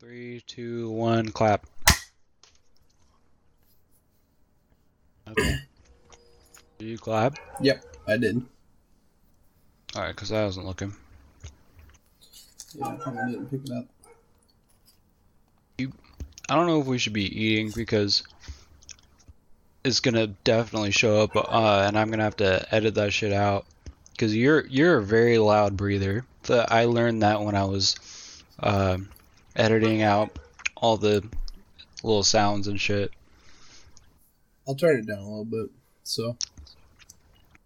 Three, two, one, clap. Okay. Did you clap? Yep, I did. Alright, because I wasn't looking. Yeah, I probably didn't pick it up. You, I don't know if we should be eating because it's gonna definitely show up, uh, and I'm gonna have to edit that shit out. Cause you're you're a very loud breather. The, I learned that when I was uh, editing out all the little sounds and shit. I'll turn it down a little bit. So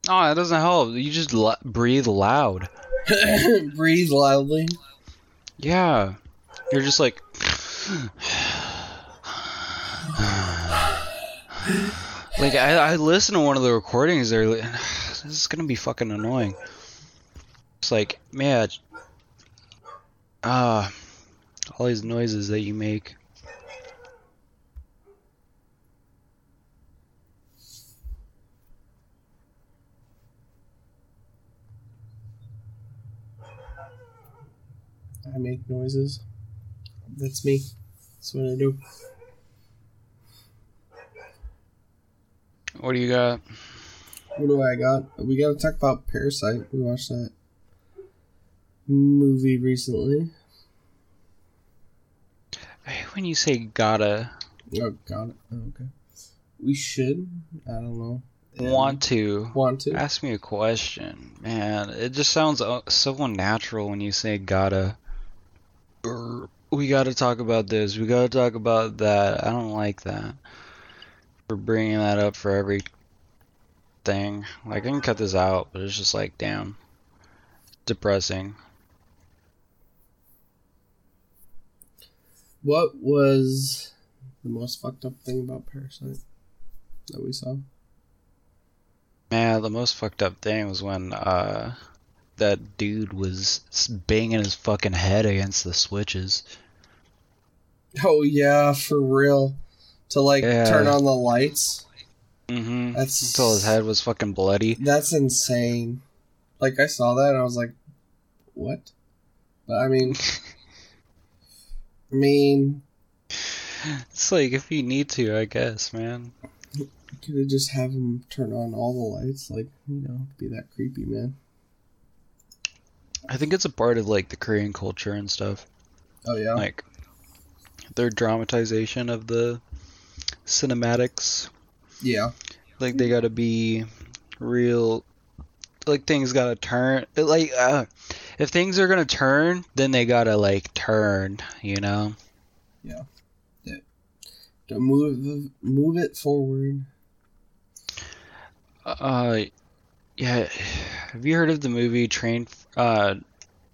Oh, that doesn't help. You just l- breathe loud. breathe loudly. Yeah, you're just like. like I, I listened to one of the recordings there. like, This is gonna be fucking annoying. It's like, man, ah, all these noises that you make. I make noises. That's me. That's what I do. What do you got? What do I got? We gotta talk about Parasite. We watched that movie recently. When you say gotta Oh, got it. Oh, okay. We should. I don't know. want to. Want to? Ask me a question, man. It just sounds uh, so unnatural when you say gotta. We gotta talk about this. We gotta talk about that. I don't like that. We're bringing that up for every thing. Like I can cut this out, but it's just like, damn, depressing. What was the most fucked up thing about Parasite that we saw? Man, the most fucked up thing was when uh that dude was banging his fucking head against the switches. Oh yeah, for real. To like Yeah. turn on the lights. Mm-hmm. That's Until his head was fucking bloody. That's insane. Like I saw that and I was like, what? But I mean, I mean, It's like if you need to, I guess, man. you could just have him turn on all the lights, like you know, be that creepy man. I think it's a part of like the Korean culture and stuff. Oh yeah, Like their dramatization of the cinematics. yeah, Like they gotta be real like things gotta turn like uh if things are gonna turn, then they gotta like turn, you know? Yeah. To move move it forward. Uh yeah. Have you heard of the movie Train uh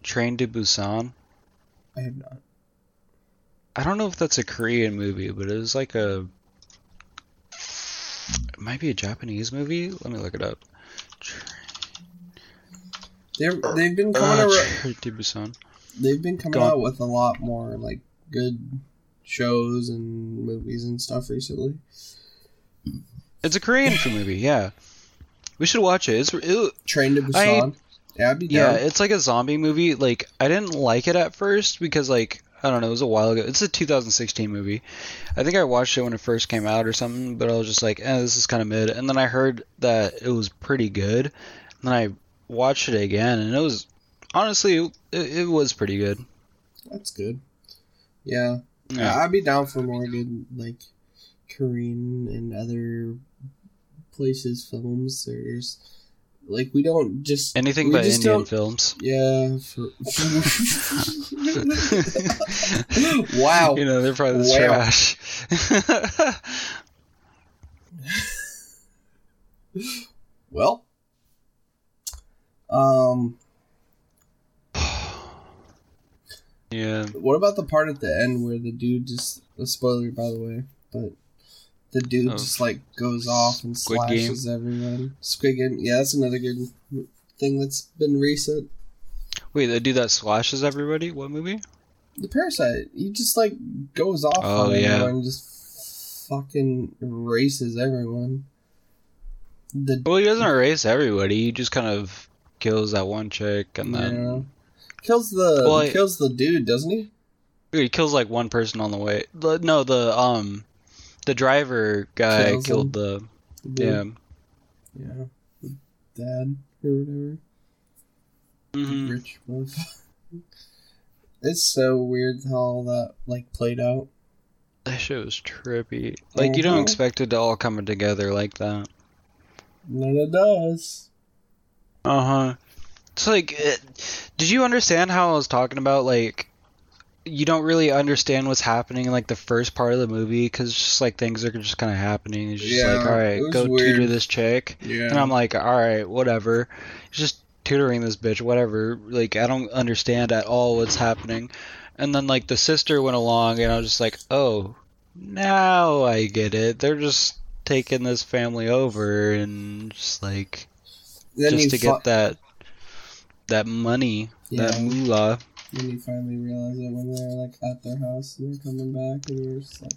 Train to Busan? I have not. I don't know if that's a Korean movie, but it was like a. It might be a Japanese movie. Let me look it up. They're they've been coming Uh, ar- Train to Busan. they've been coming out with a lot more like good shows and movies and stuff recently. It's a Korean film movie. Yeah, we should watch it. It's it, Train to Busan. yeah, I'd be yeah, it's like a zombie movie. Like I didn't like it at first because like I don't know, it was a while ago. It's a 2016 movie. I think I watched it when it first came out or something, but I was just like, eh, this is kind of mid. And then I heard that it was pretty good. And then I watched it again, and it was honestly it, it was pretty good. That's good. Yeah. Yeah. I'd be down for more good like Korean and other places films. There's like we don't just Anything but just Indian films. Yeah. For... wow. You know, they're probably the Wow. trash. Well. Um. yeah. What about the part at the end where the dude just a spoiler by the way, but the dude Of just like goes off and Squid Game? slashes everyone. Squid Game, yeah, that's another good thing that's been recent. Wait, the dude that slashes everybody? What movie? The parasite, he just like goes off Oh, on yeah. and just fucking erases everyone. The Well, he doesn't erase everybody. He just kind of kills that one chick and then. yeah. kills the Well, I- kills the dude, doesn't he? He kills like one person on the way. The, no, the um, the driver guy Kills killed him. the The yeah. Yeah. The dad or whatever. hmm Rich motherfucker. It's so weird how all that like played out. That shit was trippy. Like you don't Mhm. expect it to all come together like that. None it does. Uh huh. It's like, it, did you understand how I was talking about like? You don't really understand what's happening in like the first part of the movie because just like things are just kind of happening. It's just Yeah, like, all right, go tutor this chick. Yeah. And I'm like, all right, whatever. He's just tutoring this bitch, whatever. Like, I don't understand at all what's happening. And then, like, the sister went along, and I was just like, oh, now I get it. They're just taking this family over and just, like, then just to get that that money, that Yeah. moolah. Then you finally realize it when they're like at their house and they're coming back, and you're just like,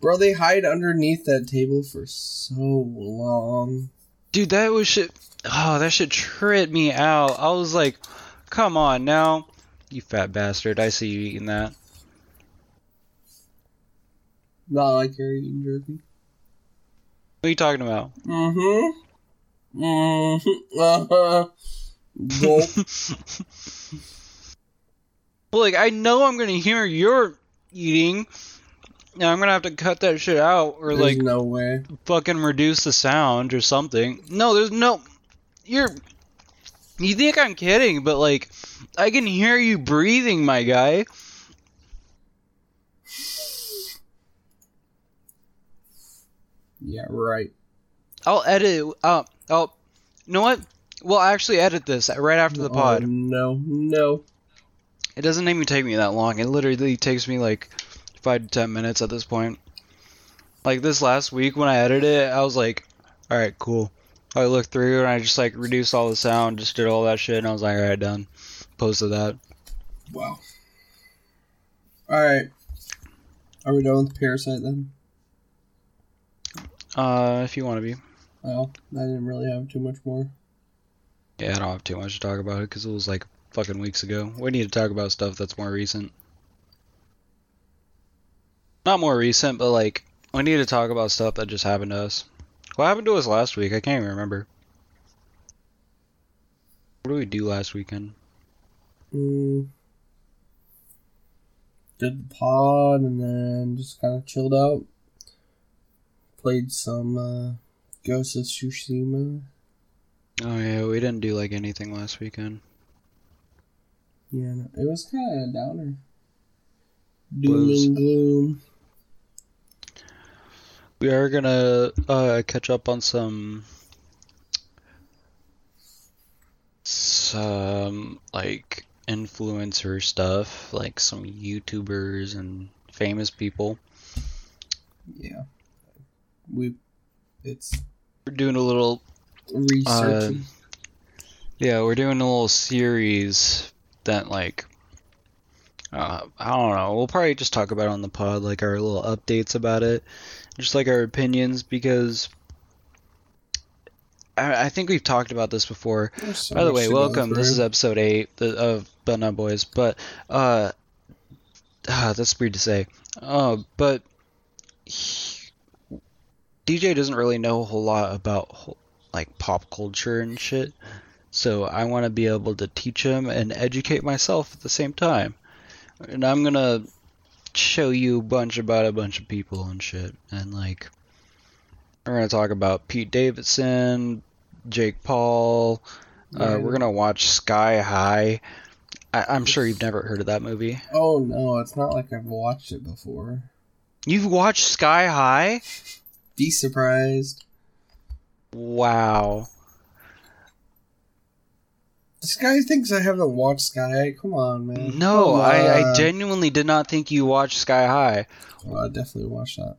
bro, they hide underneath that table for so long. Dude, that was shit. Oh, that shit tripped me out. I was like, come on now. You fat bastard. I see you eating that. Not like you're eating jerky. What are you talking about? Mm-hmm. Uh-huh. Well, like I know I'm gonna hear you're eating, Now I'm gonna have to cut that shit out or There's like no way. fucking reduce the sound or something. No, there's no. You're. You think I'm kidding, but like, I can hear you breathing, my guy. Yeah, right. I'll edit. Uh, I'll. You know what? We'll actually edit this right after the Oh, pod. no, no. It doesn't even take me that long. It literally takes me like five to ten minutes at this point. Like this last week when I edited it, I was like, all right, cool. I looked through and I just like reduced all the sound, just did all that shit, and I was like, all right, done. Posted that. Wow. Alright. Are we done with Parasite then? Uh, if you want to be. Well, I didn't really have too much more. Yeah, I don't have too much to talk about it because it was like fucking weeks ago. We need to talk about stuff that's more recent. Not more recent, but like we need to talk about stuff that just happened to us. What happened to us last week? I can't even remember. What did we do last weekend? Mm. Did the pod and then just kind of chilled out. Played some uh, Ghost of Tsushima. Oh yeah, we didn't do like anything last weekend. Yeah, no, it was kind of a downer. Doom and gloom. We are gonna uh, catch up on some some like influencer stuff, like some YouTubers and famous people. Yeah. We. It's We're doing a little researching. yeah, we're doing a little series that like uh, I don't know. We'll probably just talk about it on the pod, like our little updates about it, just like our opinions, because I, I think we've talked about this before. So By the way, welcome. This is episode eight of But Not Boys. But uh, ah, that's weird to say. Uh, but he- DJ doesn't really know a whole lot about like pop culture and shit. So I want to be able to teach him and educate myself at the same time. And I'm gonna show you a bunch about a bunch of people and shit. And like, we're gonna talk about Pete Davidson, Jake Paul. Uh, we're gonna watch Sky High. I- I'm sure you've never heard of that movie. Oh no, it's not like I've watched it before. You've watched Sky High? Be surprised. Wow. This guy thinks I haven't watched Sky. High. Come on, man. No, Come I, I genuinely did not think you watched Sky High. Oh, I definitely watched that.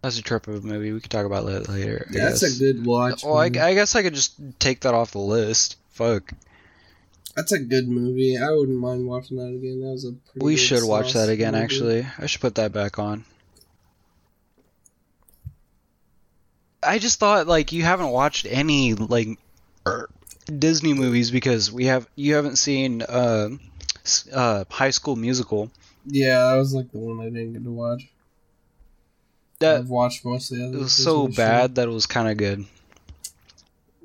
That's a trip of a movie. We could talk about that later. Yeah, that's a good watch. Well, I. I guess I could just take that off the list. Fuck. That's a good movie. I wouldn't mind watching that again. That was a pretty. We should watch that again, movie. actually. I should put that back on. I just thought, like, you haven't watched any, like, er, Disney movies because we have you haven't seen uh, uh, High School Musical. Yeah, that was like the one I didn't get to watch. That I've watched most of the other. it was so shit. bad that it was kind of good.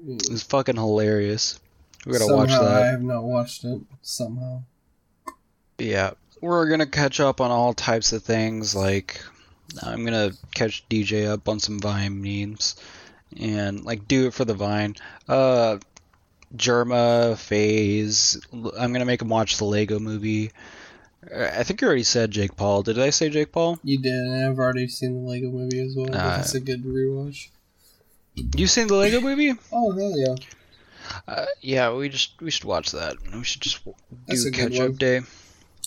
It was fucking hilarious. We gotta watch that. Somehow I have not watched it. Somehow. Yeah, we're gonna catch up on all types of things. Like, I'm gonna catch DJ up on some Vine memes, and like do it for the Vine. Uh, Jerma, Phase. I'm gonna make him watch the Lego Movie. Uh, I think you already said Jake Paul. Did I say Jake Paul? You did, and I've already seen the Lego movie as well. Uh, it's a good rewatch. You seen the Lego Movie? Oh hell yeah! Uh, yeah, we just we should watch that. We should just That's do a catch up day,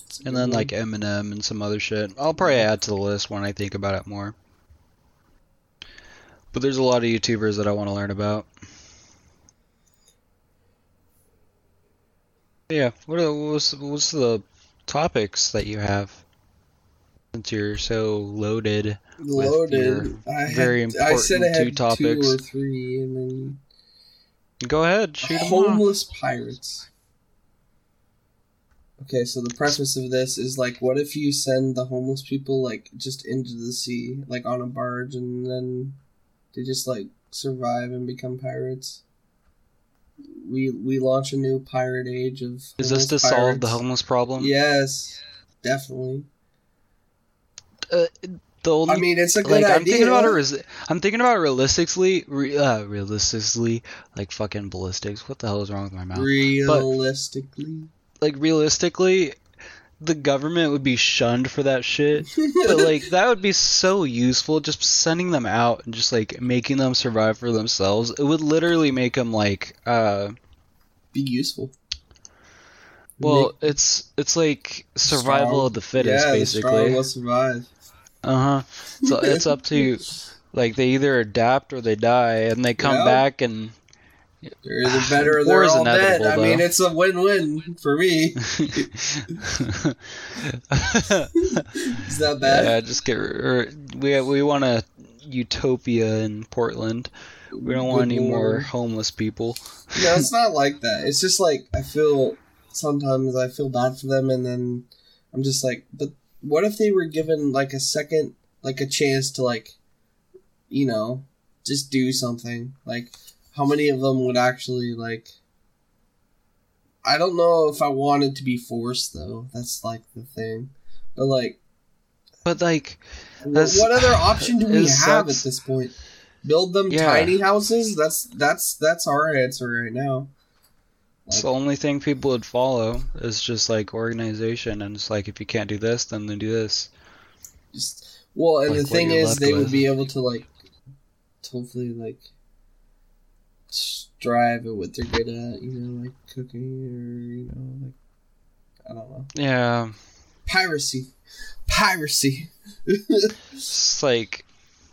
It's a and then mm-hmm. like Eminem and some other shit. I'll probably add to the list when I think about it more. But there's a lot of YouTubers that I want to learn about. Yeah, what are, what's what's the topics that you have? Since you're so loaded. loaded. I had, very I said I important two topics. two or three, and then Go ahead, shoot 'em off. homeless pirates. Okay, so the preface of this is like, what if you send the homeless people like just into the sea, like on a barge, and then they just like survive and become pirates? We we launch a new pirate age of. Is this to solve the homeless problem? Yes, definitely. Uh, the only I mean, it's a good like idea. I'm thinking about it. I'm thinking about it realistically. Re- uh, realistically, like fucking ballistics. What the hell is wrong with my mouth? realistically. Like realistically, the government would be shunned for that shit. but like that would be so useful. Just sending them out and just like making them survive for themselves. It would literally make them like uh. be useful. Well, it's it's like survival Strong. of the fittest, yeah, the basically. will survive. Uh huh. So it's up to like they either adapt or they die, and they come Yeah. back and They're better or War they're is all dead. inevitable, I mean, it's a win-win for me. Is that bad? yeah, just get or, we we want a utopia in Portland. We don't want Good any more homeless people. No, it's not like that. It's just like I feel sometimes I feel bad for them, and then I'm just like, but what if they were given like a second, like a chance to like, you know, just do something? Like, how many of them would actually like? I don't know if I wanted to be forced though. That's like the thing, but like, But like, wh- what other option do we it have at this point? Build them Yeah. tiny houses. That's that's that's our answer right now. it's the only thing people would follow is just like organization, and it's like if you can't do this, then then do this. just well and Like the thing is they would be able to like hopefully like strive at what they're good at you know like cooking or you know like i don't know. Yeah, piracy. Piracy. It's like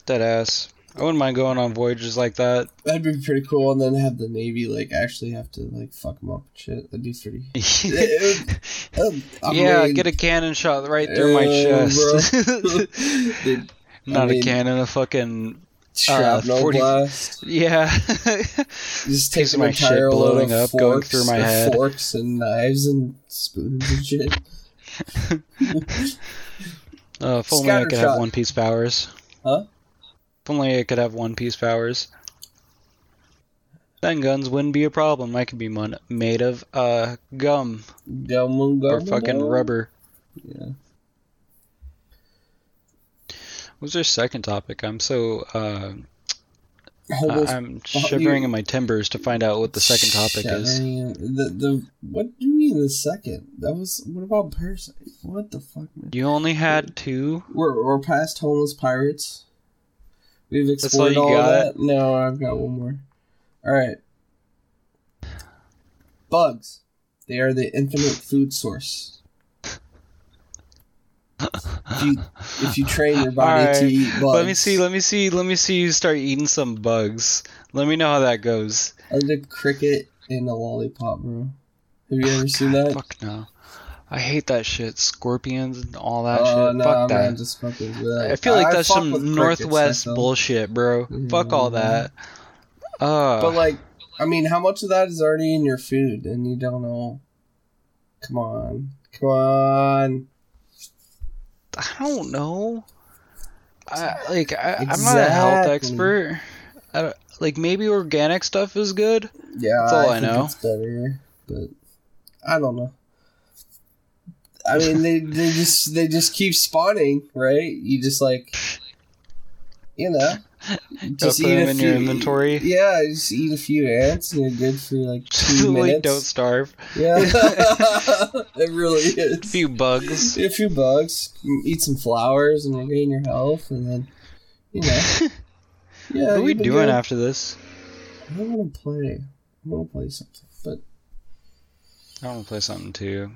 dead ass. I wouldn't mind going on voyages like that. that'd be pretty cool and then have the navy like actually have to like fuck them up and shit. That'd be pretty um, yeah, mean, get a cannon shot right through my uh, chest. Dude, Not I mean- a cannon, a fucking shrapnel 40 blast yeah. just Piece take of my shit blowing up, going through my head. forks and knives and spoons and shit Uh, if only I could have one piece powers. Huh? If only I could have one piece powers. Then guns wouldn't be a problem. I could be made of uh gum Gum and or fucking and rubber. Yeah. What's our second topic? I'm so uh Homeless I- I'm shivering in my timbers to find out what the second topic is. The the what do you mean the second? That was what about Parasite? What the fuck, man? You only had two. We're we're past homeless pirates. We've all explored you all, got? that. No, I've got one more. All right. Bugs. They are the infinite food source. If you, if you train your body Alright, to eat bugs, Let me see. Let me see. Let me see you start eating some bugs. Let me know how that goes. I did cricket and a lollipop, bro. Have you ever seen that? Fuck no. I hate that shit. Scorpions and all that Oh shit. no, Fuck I'm that. not just fucking with that. I feel like I that's fuck some crickets, Northwest I feel. bullshit, bro. Fuck all that. Uh, But like, I mean, how much of that is already in your food, and you don't know? Come on, Come on. I don't know. I, like I, I'm not a health expert. I like maybe organic stuff is good. Yeah, That's all I think know. It's better, but I don't know. I mean, they they just they just keep spawning, right? You just like, you know, Gotta put them in your inventory. Yeah, just eat a few ants and you're good for like two like minutes. don't starve. Yeah, it really is. A few bugs. A few bugs, eat some flowers, and regain your health, and then you know. Yeah, what are we doing good. after this? I want to play. I want to play something, but I want to play something too.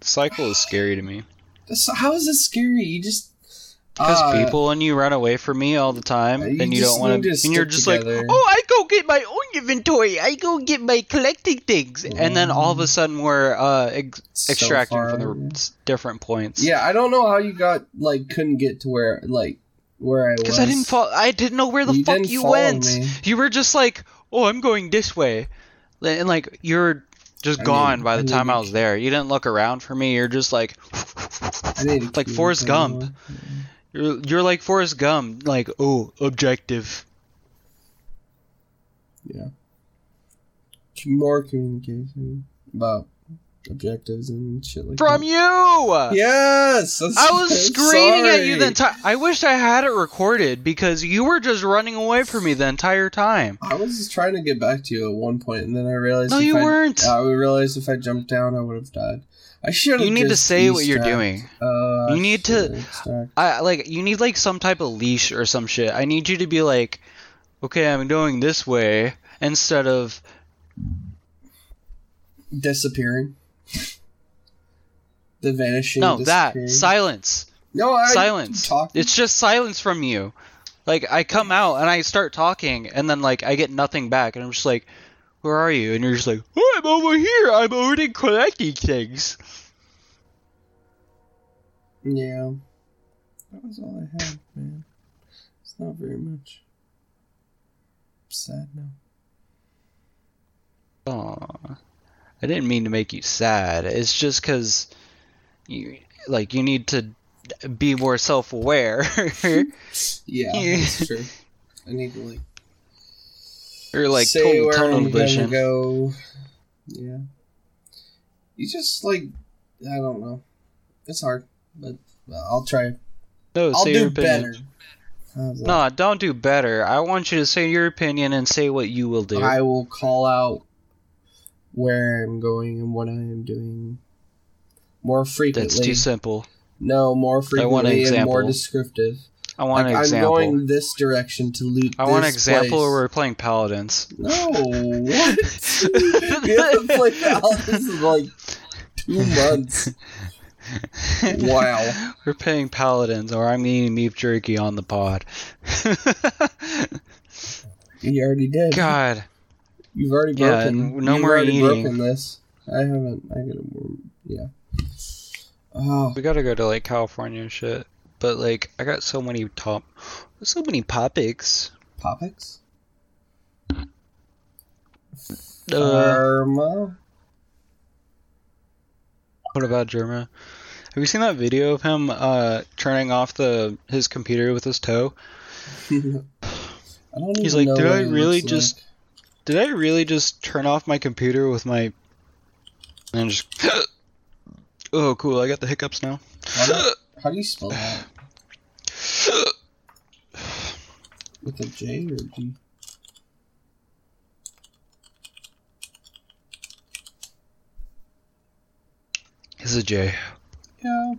The Cycle is scary to me how is this scary? You just because uh, people and you run away from me all the time, you and you don't want to, and you're just together. like, oh, I go get my own inventory. I go get my collecting things, and then all of a sudden we're uh, ex- so extracting far, from the different points. Yeah, I don't know how you got like couldn't get to where like where I was. Because I didn't fall. I didn't know where the You fuck you went. me. You were just like, "Oh, I'm going this way," and like you're just I gone by the need time I was there. You didn't look around for me. You're just like, I like Forrest Gump. You're you're like Forrest Gump. Like, oh, objective. Yeah. More communication about objectives and shit like From that. you. Yes, I was I'm screaming at you the entire. I wish I had it recorded because you were just running away from me the entire time. I was just trying to get back to you at one point, and then I realized. No, you I, weren't. I realized if I jumped down, I would have died. I should. You need to say what you're doing. Uh, You need to-. I like you need like some type of leash or some shit. I need you to be like, okay, I'm going this way instead of disappearing. The vanishing. no that silence, No, I silence. It's just silence from you. Like I come out and I start talking and then like I get nothing back and I'm just like, where are you? And you're just like, oh, I'm over here. I'm already collecting things. Yeah. That was all I had, man. It's not very much. I'm sad now. Aw. I didn't mean to make you sad. It's just because you like you need to be more self-aware, Yeah, Yeah. that's true. I need to like or like say total where tunnel I'm gonna vision. go. Yeah. You just like I don't know. It's hard, but I'll try. No, I'll say your opinion. better. No, don't do better. I want you to say your opinion and say what you will do. I will call out where I'm going and what I am doing more frequently. That's too simple. No, more frequently I and more example. descriptive. I want like, an I'm going this direction to loot. I want an example where we're playing paladins. No, what? we haven't played Alice in like two months. Wow. We're playing paladins, or I'm eating beef jerky on the pod. You already did. God, You've already broken. Yeah, no you've more eating. broken this. I haven't. I gotta. Yeah. Oh, we gotta go to like California and shit. But like, I got so many top, so many topics. topics. Uh, what about Jerma? Have you seen that video of him uh turning off the his computer with his toe? He's like, "Did I really just- Did I really just turn off my computer with my and just? oh, cool! I got the hiccups now. How do, you spell that? With a J or G? It's a J. Yeah.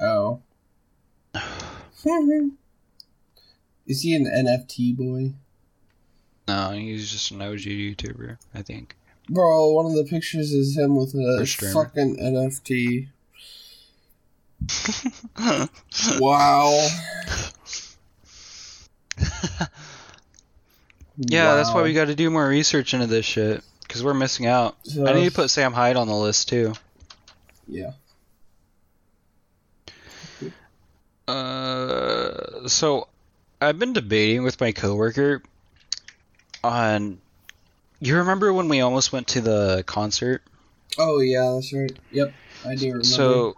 Oh. Is he an NFT boy? No, he's just an OG YouTuber, I think. Bro, one of the pictures is him with a fucking NFT. Wow. Yeah, that's why we got to do more research into this shit because we're missing out. So, I need to put Sam Hyde on the list too. Yeah. Uh, so I've been debating with my coworker on. You remember when we almost went to the concert? Oh yeah, that's right. Yep. I do remember. So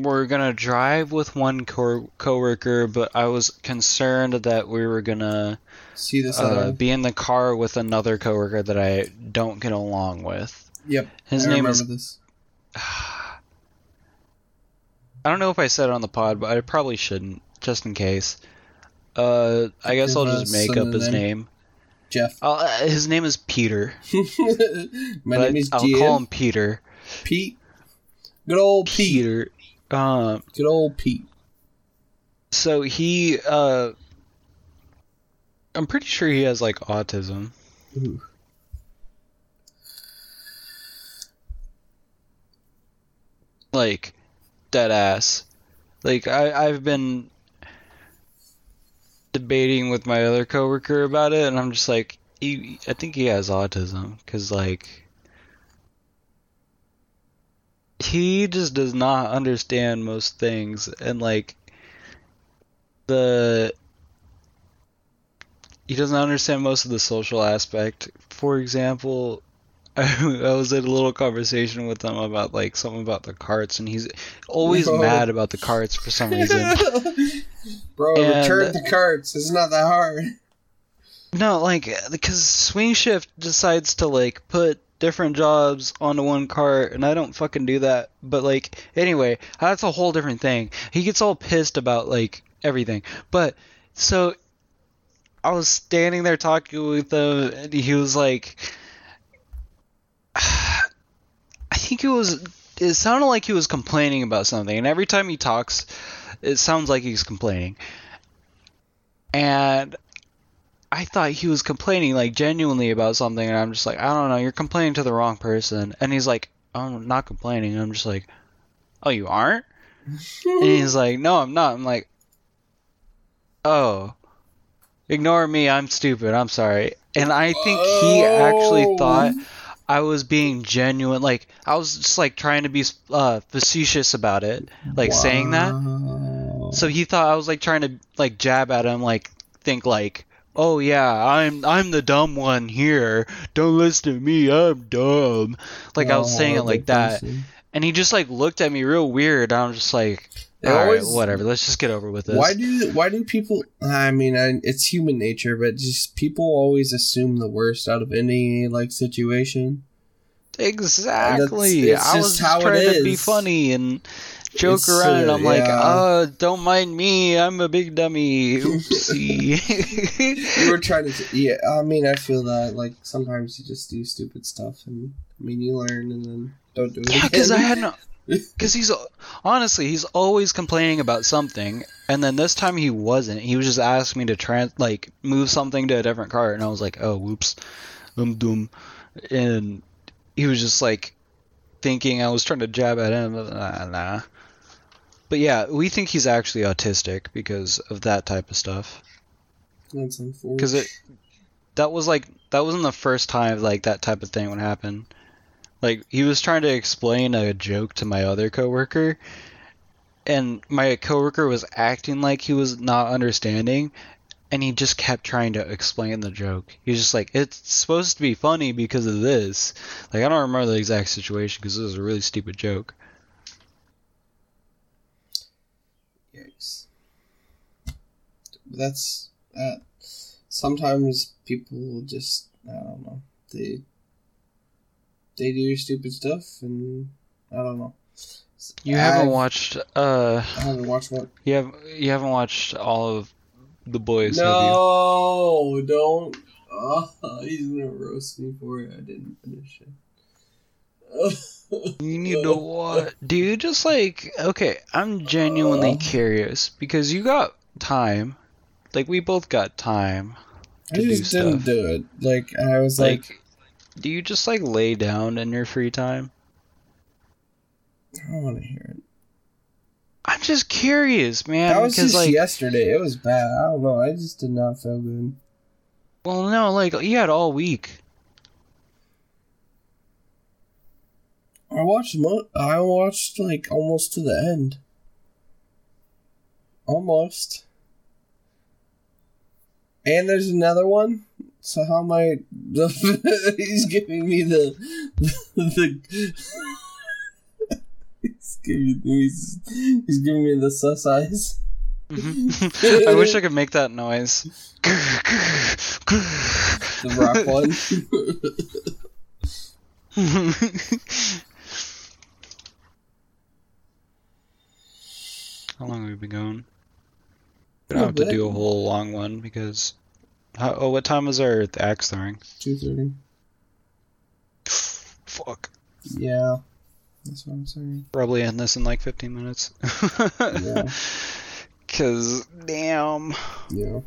we're gonna drive with one co- coworker, but I was concerned that we were gonna see this uh, be in the car with another coworker that I don't get along with. Yep. His I name is. this. I don't know if I said it on the pod, but I probably shouldn't, just in case. Uh, I guess I'll just us make up his name. Jeff. Uh, his name is Peter. My name is I'll call him Peter. Pete. Good old Pete. Peter. Um, Good old Pete. so he, uh, I'm pretty sure he has like autism. Ooh. Like, dead ass. Like, I, I've been debating with my other coworker about it, and I'm just like, he, I think he has autism, because, like, he just does not understand most things, and, like, the. He doesn't understand most of the social aspect. For example, I, I was in a little conversation with him about like something about the carts, and he's always No. mad about the carts for some reason. Bro, And- return the carts. It's not that hard. no, like because Swing Shift decides to like put different jobs onto one cart, and I don't fucking do that. But like anyway, that's a whole different thing. He gets all pissed about like everything, but so. I was standing there talking with him, and he was like, I think it was. It sounded like he was complaining about something, and every time he talks, it sounds like he's complaining. And I thought he was complaining like genuinely about something, and I'm just like, I don't know, you're complaining to the wrong person. And he's like, I'm not complaining. And I'm just like, Oh, you aren't? And he's like, No, I'm not. I'm like, Oh, ignore me. I'm stupid. I'm sorry. And I think he actually Oh. thought I was being genuine. Like I was just like trying to be uh, facetious about it, like saying that. So he thought I was like trying to like jab at him, like think like, oh yeah, I'm I'm the dumb one here. Don't listen to me. I'm dumb. Like I was Oh, saying it like that, person. and he just like looked at me real weird. I'm just like, It all right, always- whatever. Let's just get over with this. Why do why do people? I mean, I, it's human nature, but just people always assume the worst out of any like situation. Exactly. it's I just was how just it trying to be funny and joke It's, around. and uh, I'm like, yeah. oh, don't mind me. I'm a big dummy. Oopsie. You were trying to, yeah. I mean, I feel that like sometimes you just do stupid stuff, and I mean, you learn and then don't do it Yeah, because I had no. Because he's honestly, he's always complaining about something, and then this time he wasn't. He was just asking me to trans like move something to a different cart, and I was like, oh, whoops, um, doom, and he was just like thinking I was trying to jab at him. Nah, nah. But yeah, we think he's actually autistic because of that type of stuff. That's unfortunate. Because it that was like that wasn't the first time like that type of thing would happen. Like he was trying to explain a joke to my other coworker, and my coworker was acting like he was not understanding, and he just kept trying to explain the joke. He was just like, "It's supposed to be funny because of this." Like I don't remember the exact situation because it was a really stupid joke. That's uh, sometimes people just I don't know they they do stupid stuff and I don't know. You haven't watched uh I haven't watched one. you have you haven't watched all of the boys, have you? No, don't. Oh, he's gonna roast me for it. I didn't finish it. You need to what? Dude, just like okay, I'm genuinely Uh. curious because you got time. Like we both got time. I to do just didn't do it. Like I was like, Like, do you just like lay down in your free time? I don't want to hear it. I'm just curious, man. that was just like, yesterday. It was bad. I don't know. I just did not feel good. well, no, like you had all week. I watched. Mo- I watched like almost to the end. Almost. And there's another one. So how am I? he's giving me the the giving, he's, he's giving me the sus eyes. Mhm. I wish I could make that noise. The rock one. How long have we been going? We don't have to do a whole long one because. How, oh, what time is our axe throwing? Two thirty. Fuck. Yeah, that's what I'm saying. Probably end this in like 15 minutes. Yeah. Cause damn. Yeah.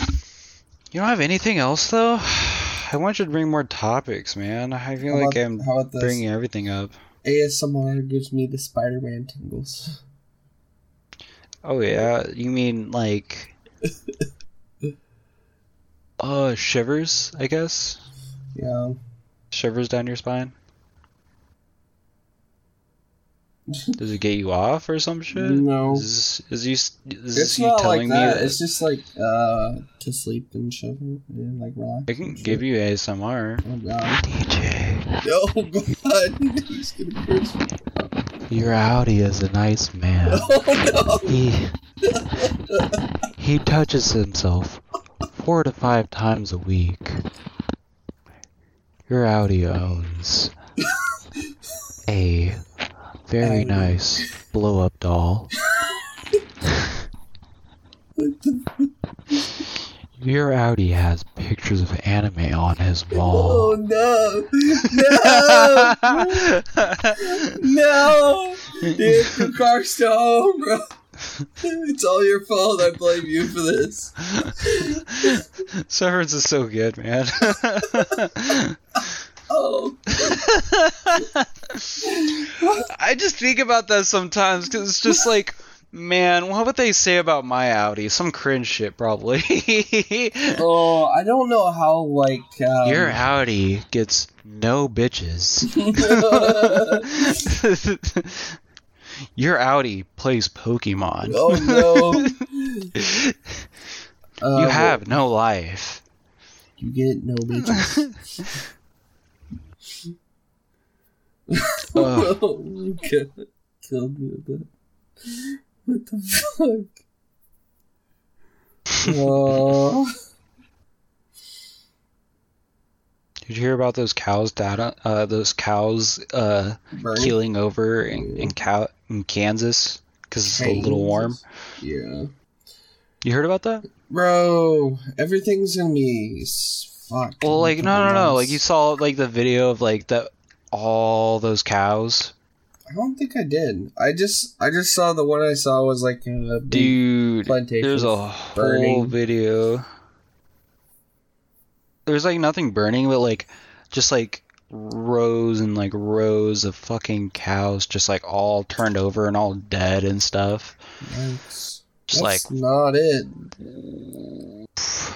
You don't have anything else though? I want you to bring more topics, man. I feel How like about- I'm how about this? bringing everything up. ASMR gives me the Spider-Man tingles. Oh yeah, you mean like uh shivers, I guess? Yeah. Shivers down your spine? Does it get you off or some shit? No. Is, is you is It's you not like telling me that. that It's just like uh to sleep and shit and like relax. I can give you ASMR? Oh god. DJ, Oh god. He's gonna curse me. Your outie is a nice man. Oh no. He he touches himself four to five times a week. Your outie owns a very outie. nice blow up doll. Your outie has pictures of anime on his wall. Oh wall. no. No. No. Dude, the car's still home, bro. It's all your fault. I blame you for this. Severance is so good, man. Oh. I just think about that sometimes because it's just like, man, what would they say about my outie? Some cringe shit, probably. Oh, I don't know how like um, Your outie gets no bitches. Your outie plays Pokemon. oh no. Uh, you have no life. You get no bitches. Ugh. oh my god. Killed me with that. What the fuck? Oh. Did you hear about those cows data? Uh, those cows uh, Bernie? keeling over in, in, cow- in Kansas because it's a little warm. Yeah. You heard about that? Bro, everything's gonna be s- fuck. Well, like no, no, no. Like you saw like the video of like the all those cows. I don't think I did. I just, I just saw the one I saw was like a big Dude, plantation there's a whole video. There's like nothing burning, but like just like rows and like rows of fucking cows just like all turned over and all dead and stuff. Yikes. Just That's not it. like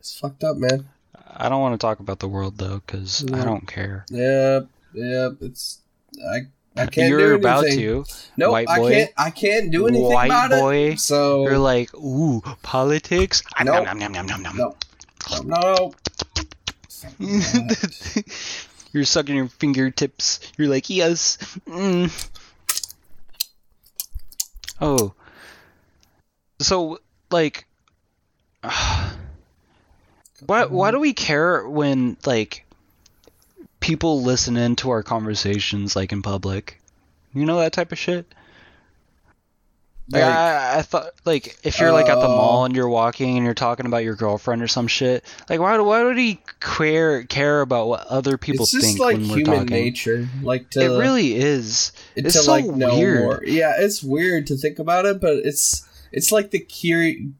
It's fucked up, man. I don't want to talk about the world though cuz I don't care. Yep, yep. It's I, I can't You're do about anything. to. Nope, white I can't. I can't do anything White about boy. it. So You're like, "Ooh, politics." Nope. Nom, nom, nom, nom, nom, no, no, no. You're sucking your fingertips. You're like, yes. Mm. Oh. So, like, why why do we care when like people listen into our conversations like in public? You know that type of shit. Like, Like, I, I thought, like, if you're like at the mall uh, and you're walking and you're talking about your girlfriend or some shit, like, why, why would he care care about what other people it's just think like when we're human talking? nature. Like to it really is. to it's so like weird. more. Yeah, it's weird to think about it, but it's it's like the curi-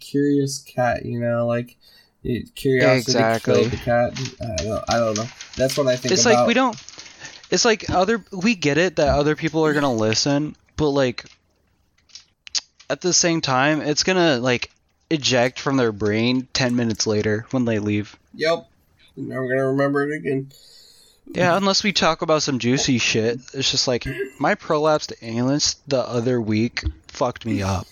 curious cat. You know, like it- curiosity Exactly. killed the cat. I don't, I don't know. That's what I think. It's about. like we don't. It's like other. We get it that other people are gonna listen, but like, at the same time, it's gonna like eject from their brain ten minutes later when they leave. Yep. Never gonna remember it again. Yeah, unless we talk about some juicy shit. It's just like my prolapsed anus the other week fucked me up.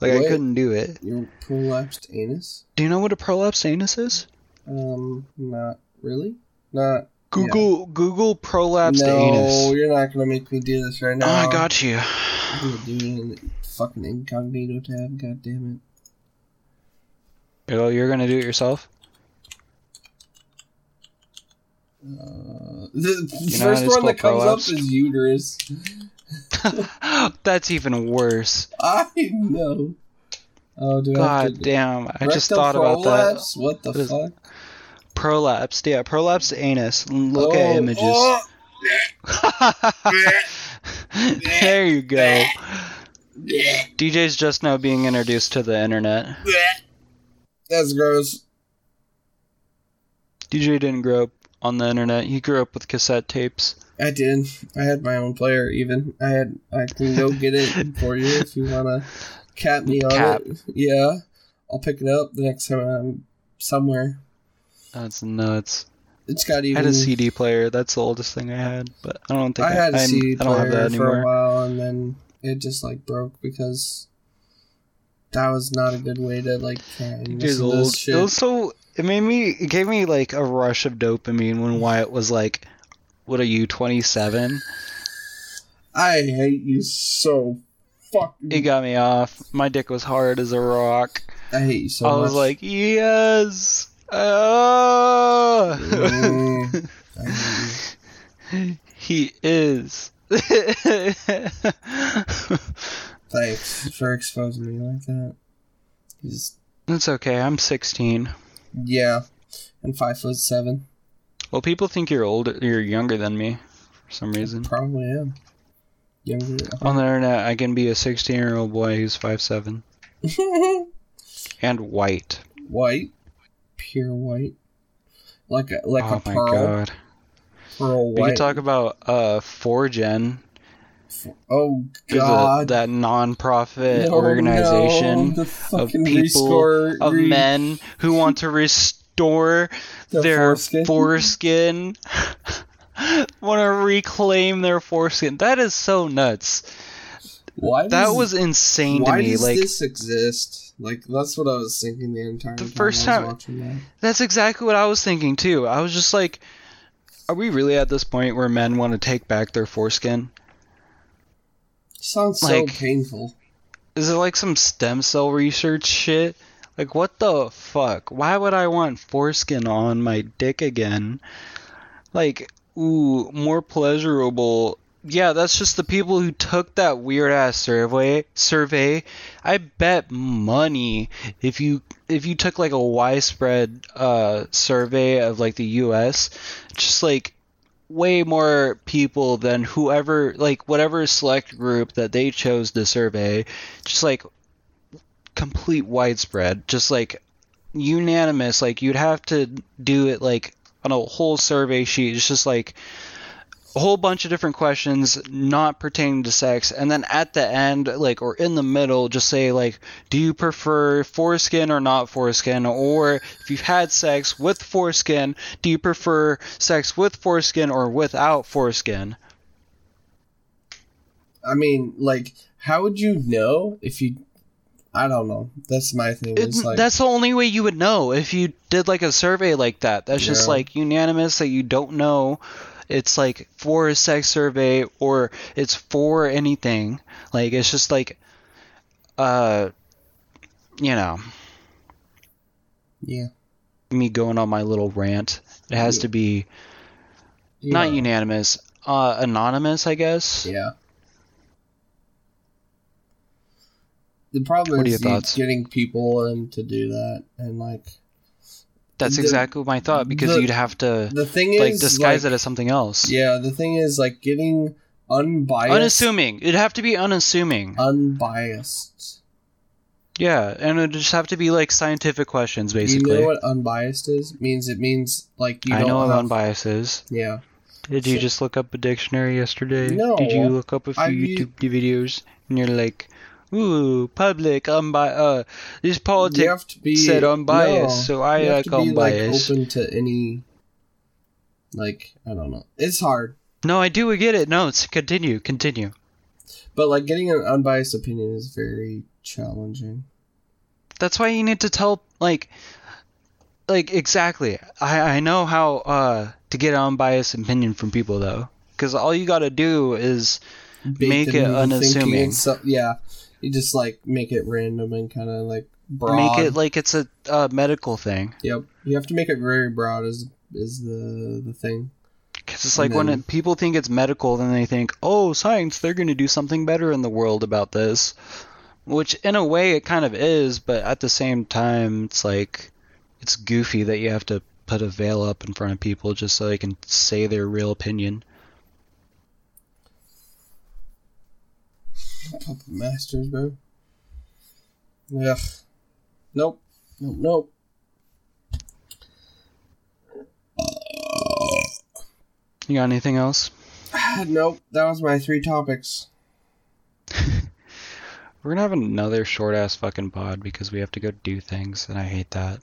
Like I couldn't do it. Your prolapsed anus? Do you know what a prolapsed anus is? Um, not really. Not Google Google prolapsed no, anus. No, you're not gonna make me do this right now. Oh. I got you. I'm gonna do it in the fucking incognito tab. God damn Oh, you're gonna do it yourself? Uh, the You first one that comes prolapse? up is uterus. That's even worse. I know. Oh, do God to, damn! I just thought about that. prolapse? What the What fuck? Prolapsed, yeah, prolapsed anus. Look Oh, at images. oh, there you go. DJ's just now being introduced to the internet. That's gross. DJ didn't grow up on the internet. He grew up with cassette tapes. I did. I had my own player. Even I had. I can go get it for you if you wanna cap me on Cap. it. Yeah, I'll pick it up the next time I'm somewhere. That's nuts. It's got even. I had a CD player. That's the oldest thing I had, but I don't think I had a CD I don't have player that for a while, and then it just like broke because that was not a good way to like try and Years listen to old. shit. It was so. It made me. It gave me like a rush of dopamine when Wyatt was like, "What are you, 27?" I hate you so fucking. It got me off. My dick was hard as a rock. I hate you so I much. was like, "Yes." Oh. Mm, I he is. Thanks for exposing me like that. He's It's okay. I'm 16. yeah, and five foot seven. Well, people think you're older. You're younger than me, for some reason. Probably am. Younger. On the internet, I can be a 16 year old boy who's 5'7 and white. white, pure white, like a like oh a my pearl, god. pearl We white. could talk about uh Foregen, oh the- God, that non-profit No, organization no, of people rescore, of re- men who want to restore the their foreskin. foreskin. want to reclaim their foreskin. That is so nuts. Why That was insane to why me. does Like this exist? Like that's what I was thinking the entire The time first time- watching that. that's exactly what I was thinking too. I was just like, are we really at this point where men want to take back their foreskin? Sounds so Like- painful. Is it like some stem cell research shit? Like what the fuck? Why would I want foreskin on my dick again? Like, ooh, more pleasurable. Yeah, that's just the people who took that weird ass survey. Survey. I bet money if you if you took like a widespread uh, survey of like the U.S., just like way more people than whoever like whatever select group that they chose to survey just like complete widespread just like unanimous like you'd have to do it like on a whole survey sheet it's just like a whole bunch of different questions not pertaining to sex and then at the end like or in the middle just say like do you prefer foreskin or not foreskin or if you've had sex with foreskin do you prefer sex with foreskin or without foreskin I mean, like, how would you know if you? I don't know. That's my thing. It's like that's the only way you would know if you did like a survey like that. That's just like unanimous that you don't know. It's like for a sex survey or it's for anything. Like it's just like, uh, you know, yeah, me going on my little rant. It has Yeah. to be yeah. not unanimous, uh, anonymous, I guess. Yeah. The problem What are is your thoughts? getting people in to do that, and like That's The- exactly my thought because the- you'd have to the thing is, disguise like, it as something else. Yeah, the thing is, like getting unbiased, Unassuming. It'd have to be unassuming. unbiased. Yeah, and it'd just have to be like scientific questions, basically. you know what unbiased is? it Means it means like you I don't know what have, unbiased is. Yeah, Did you just look up a dictionary yesterday? No, Did you look up a few I u- YouTube videos and you're like, ooh, public unbiased. Uh, this politics be said unbiased, no, so I you have like to be like unbiased. open to any. Like I don't know, it's hard, No, I do get it. No, it's continue, continue. but like getting an unbiased opinion is very challenging. That's why you need to tell like like exactly. I I know how uh to get an unbiased opinion from people though, because all you got to do is Make it unassuming. So, yeah, you just like make it random and kind of like broad. make it like it's a, a medical thing. Yep, you have to make it very broad. Is is the the thing? Because it's like And when then- it, people think it's medical, then they think, oh, science, they're going to do something better in the world about this. Which, in a way, it kind of is, but at the same time, it's like, it's goofy that you have to put a veil up in front of people just so they can say their real opinion. Puppet Masters, bro. Ugh. Nope. Nope. Nope. You got anything else? nope. That was my three topics. We're gonna have another short ass fucking pod because we have to go do things, and I hate that.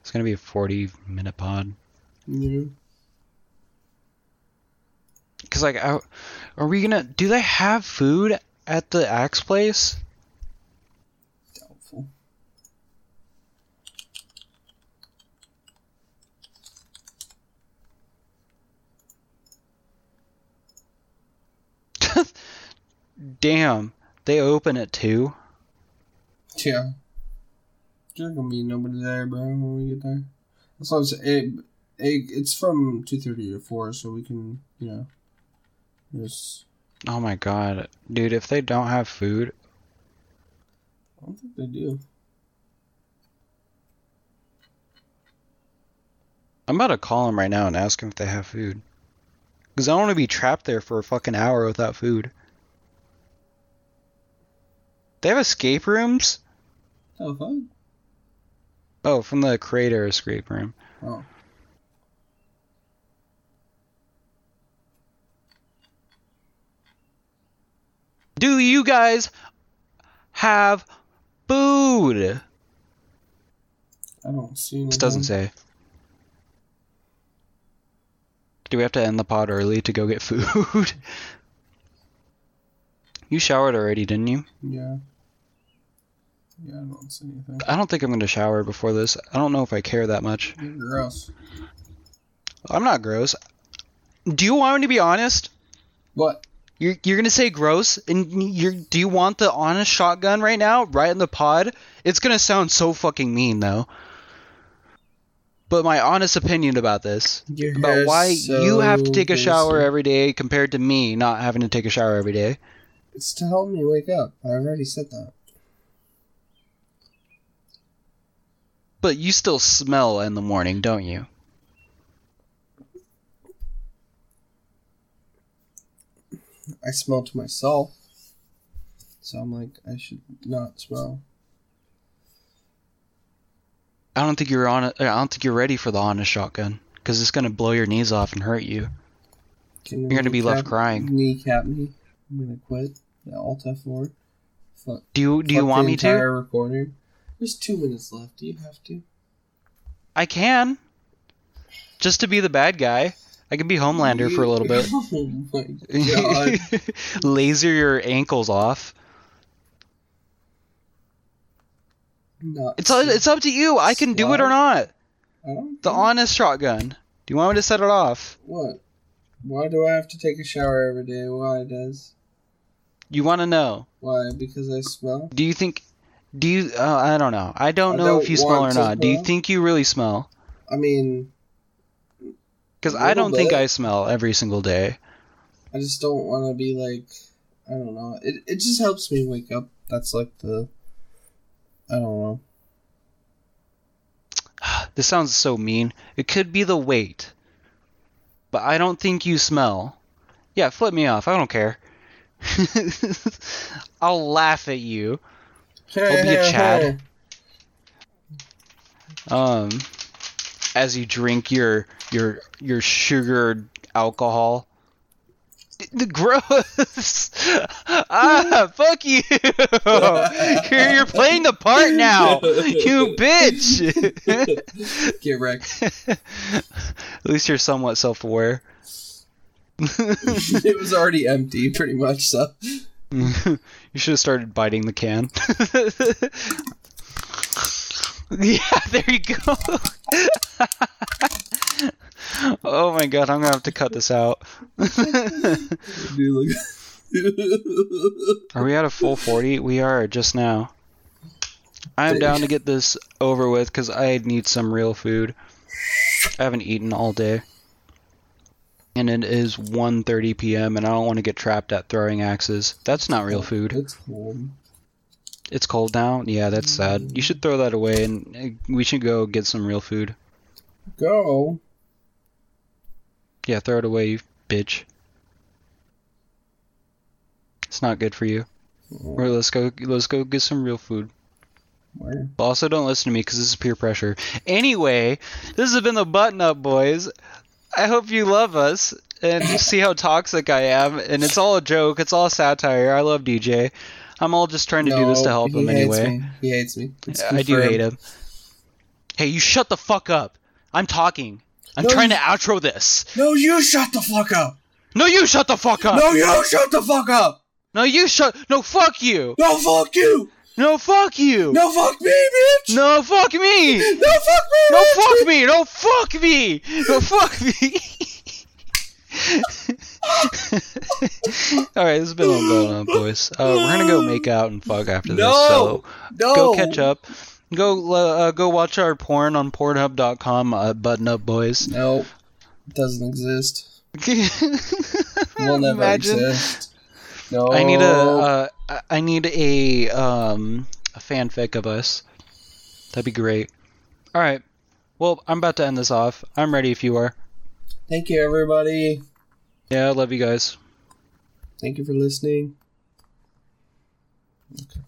It's gonna be a 40 minute pod. Yeah. Because, like, are we gonna. Do they have food at the Axe place? Doubtful. Damn, they open at 2? Yeah. There's gonna be nobody there, bro, when we get there. That's what I'm saying. It, it, it's from 2.30 to 4, so we can, you know, just... Oh my god. Dude, if they don't have food, I don't think they do. I'm about to call them right now and ask them if they have food. Because I don't want to be trapped there for a fucking hour without food. They have escape rooms? Oh, fine. Oh, from the creator escape room. Oh. Do you guys have food? I don't see anything. This doesn't say. Do we have to end the pod early to go get food? you showered already, didn't you? Yeah. Yeah, I don't see anything. I don't think I'm going to shower before this. I don't know if I care that much. You're gross. I'm not gross. Do you want me to be honest? What? You're you're gonna say gross, and you're do you want the honest shotgun right now, right in the pod? It's gonna sound so fucking mean though. But my honest opinion about this, Your about why you have to take a shower every day compared to me not having to take a shower every day. It's to help me wake up. I already said that. But you still smell in the morning, don't you? I smell to myself. So I'm like, I should not smell. I don't think you're on. I don't think you're ready for the honest shotgun because it's gonna blow your knees off and hurt you. Can You're gonna be left crying. Kneecap me. I'm gonna quit. Yeah, Alt F4. Fuck. Do you do you want me to? recording. There's two minutes left. Do you have to? I can. Just to be the bad guy. I could be Homelander for a little bit. oh. Laser your ankles off. Not It's it's up to you. I can do it or not. The honest shotgun. Do you want me to set it off? What? Why do I have to take a shower every day? Why does? You want to know? Why? Because I smell? Do you think? Do you? Uh, I don't know. I don't I know don't if you smell or not. Do you think you really smell? I mean, Because I don't think. I smell every single day. I just don't want to be like, I don't know. It it just helps me wake up. That's like the, I don't know. This sounds so mean. It could be the weight. But I don't think you smell. Yeah, flip me off. I don't care. I'll laugh at you. I'll be a Chad. Um as you drink your your your sugared alcohol. The gross. ah, fuck you. you're, you're playing the part now. You bitch. Get wrecked. At least you're somewhat self-aware. it was already empty, pretty much. So you should have started biting the can. Yeah, there you go. oh my god, I'm gonna have to cut this out. Are we at a full 40? We are just now. I'm down to get this over with because I need some real food. I haven't eaten all day. And it is 1:30 p.m. and I don't want to get trapped at throwing axes. That's not real food. It's cold. It's cold now. Yeah, that's sad. You should throw that away and we should go get some real food. Go. Yeah, throw it away, you bitch. It's not good for you. Mm. Or let's go. Let's go get some real food. Where? But also, don't listen to me because this is peer pressure. Anyway, this has been the Button Up Boys. I hope you love us and you see how toxic I am. And it's all a joke. It's all satire. I love DJ. I'm all just trying to do this to help he him anyway. Me. He hates me. It's I do hate him. Hey, you shut the fuck up. I'm talking. I'm No, trying you- to outro this. No, you shut the fuck up. No, you shut the fuck up. No, you shut the fuck up. No, you shut. No, fuck you. No, fuck you. No, fuck you. No, fuck me, bitch. No, fuck me. No, fuck me. No, fuck me. No, fuck me. No, fuck me. All right, this has been all going on, boys. Uh, we're gonna go make out and fuck after this. So No. go catch up. Go uh, go watch our porn on Pornhub.com. Uh, button up, boys. No, it doesn't exist. Will never Imagine. exist. No. I need a uh, I need a um a fanfic of us. That'd be great. All right. Well, I'm about to end this off. I'm ready if you are. Thank you, everybody. Yeah, I love you guys. Thank you for listening. Okay.